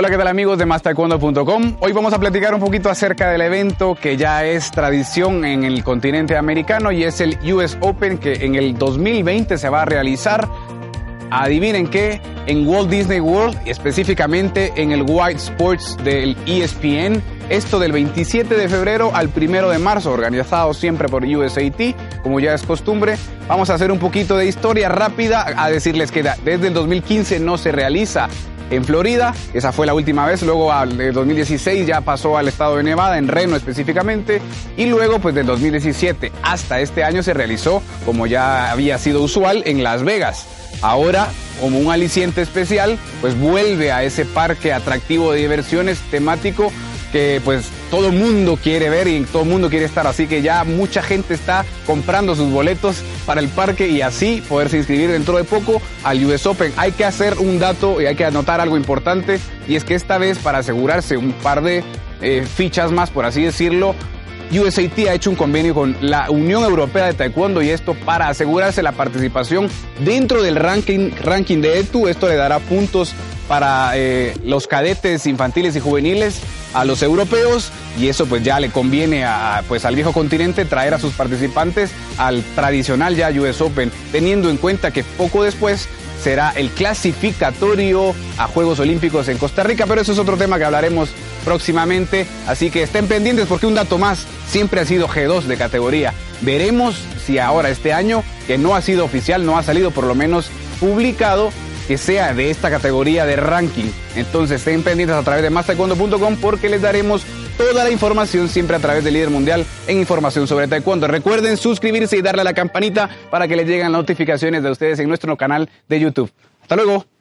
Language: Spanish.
Hola, ¿qué tal amigos de MasterTaekwondo.com? Hoy vamos a platicar un poquito acerca del evento que ya es tradición en el continente americano y es el US Open que en el 2020 se va a realizar. Adivinen qué, en Walt Disney World, específicamente en el White Sports del ESPN. Esto del 27 de febrero al 1 de marzo, organizado siempre por USAT, como ya es costumbre. Vamos a hacer un poquito de historia rápida, a decirles que desde el 2015 no se realiza en Florida, esa fue la última vez, luego al 2016 ya pasó al estado de Nevada, en Reno específicamente, y luego pues del 2017 hasta este año se realizó, como ya había sido usual, en Las Vegas. Ahora, como un aliciente especial, pues vuelve a ese parque atractivo de diversiones temático que pues todo mundo quiere ver y todo mundo quiere estar, así que ya mucha gente está comprando sus boletos para el parque y así poderse inscribir dentro de poco al US Open. Hay que hacer un dato y hay que anotar algo importante y es que esta vez para asegurarse un par de eh, fichas más, por así decirlo, USAT ha hecho un convenio con la Unión Europea de Taekwondo y esto para asegurarse la participación dentro del ranking, ranking de ETU. Esto le dará puntos para eh, los cadetes infantiles y juveniles a los europeos y eso pues ya le conviene a, pues al viejo continente traer a sus participantes al tradicional ya US Open, teniendo en cuenta que poco después será el clasificatorio a Juegos Olímpicos en Costa Rica, pero eso es otro tema que hablaremos próximamente, así que estén pendientes porque un dato más siempre ha sido G2 de categoría. Veremos si ahora este año, que no ha sido oficial, no ha salido por lo menos publicado, que sea de esta categoría de ranking. Entonces estén pendientes a través de mastertaekwondo.com porque les daremos toda la información siempre a través del líder mundial en información sobre taekwondo. Recuerden suscribirse y darle a la campanita para que les lleguen notificaciones de ustedes en nuestro canal de YouTube. Hasta luego.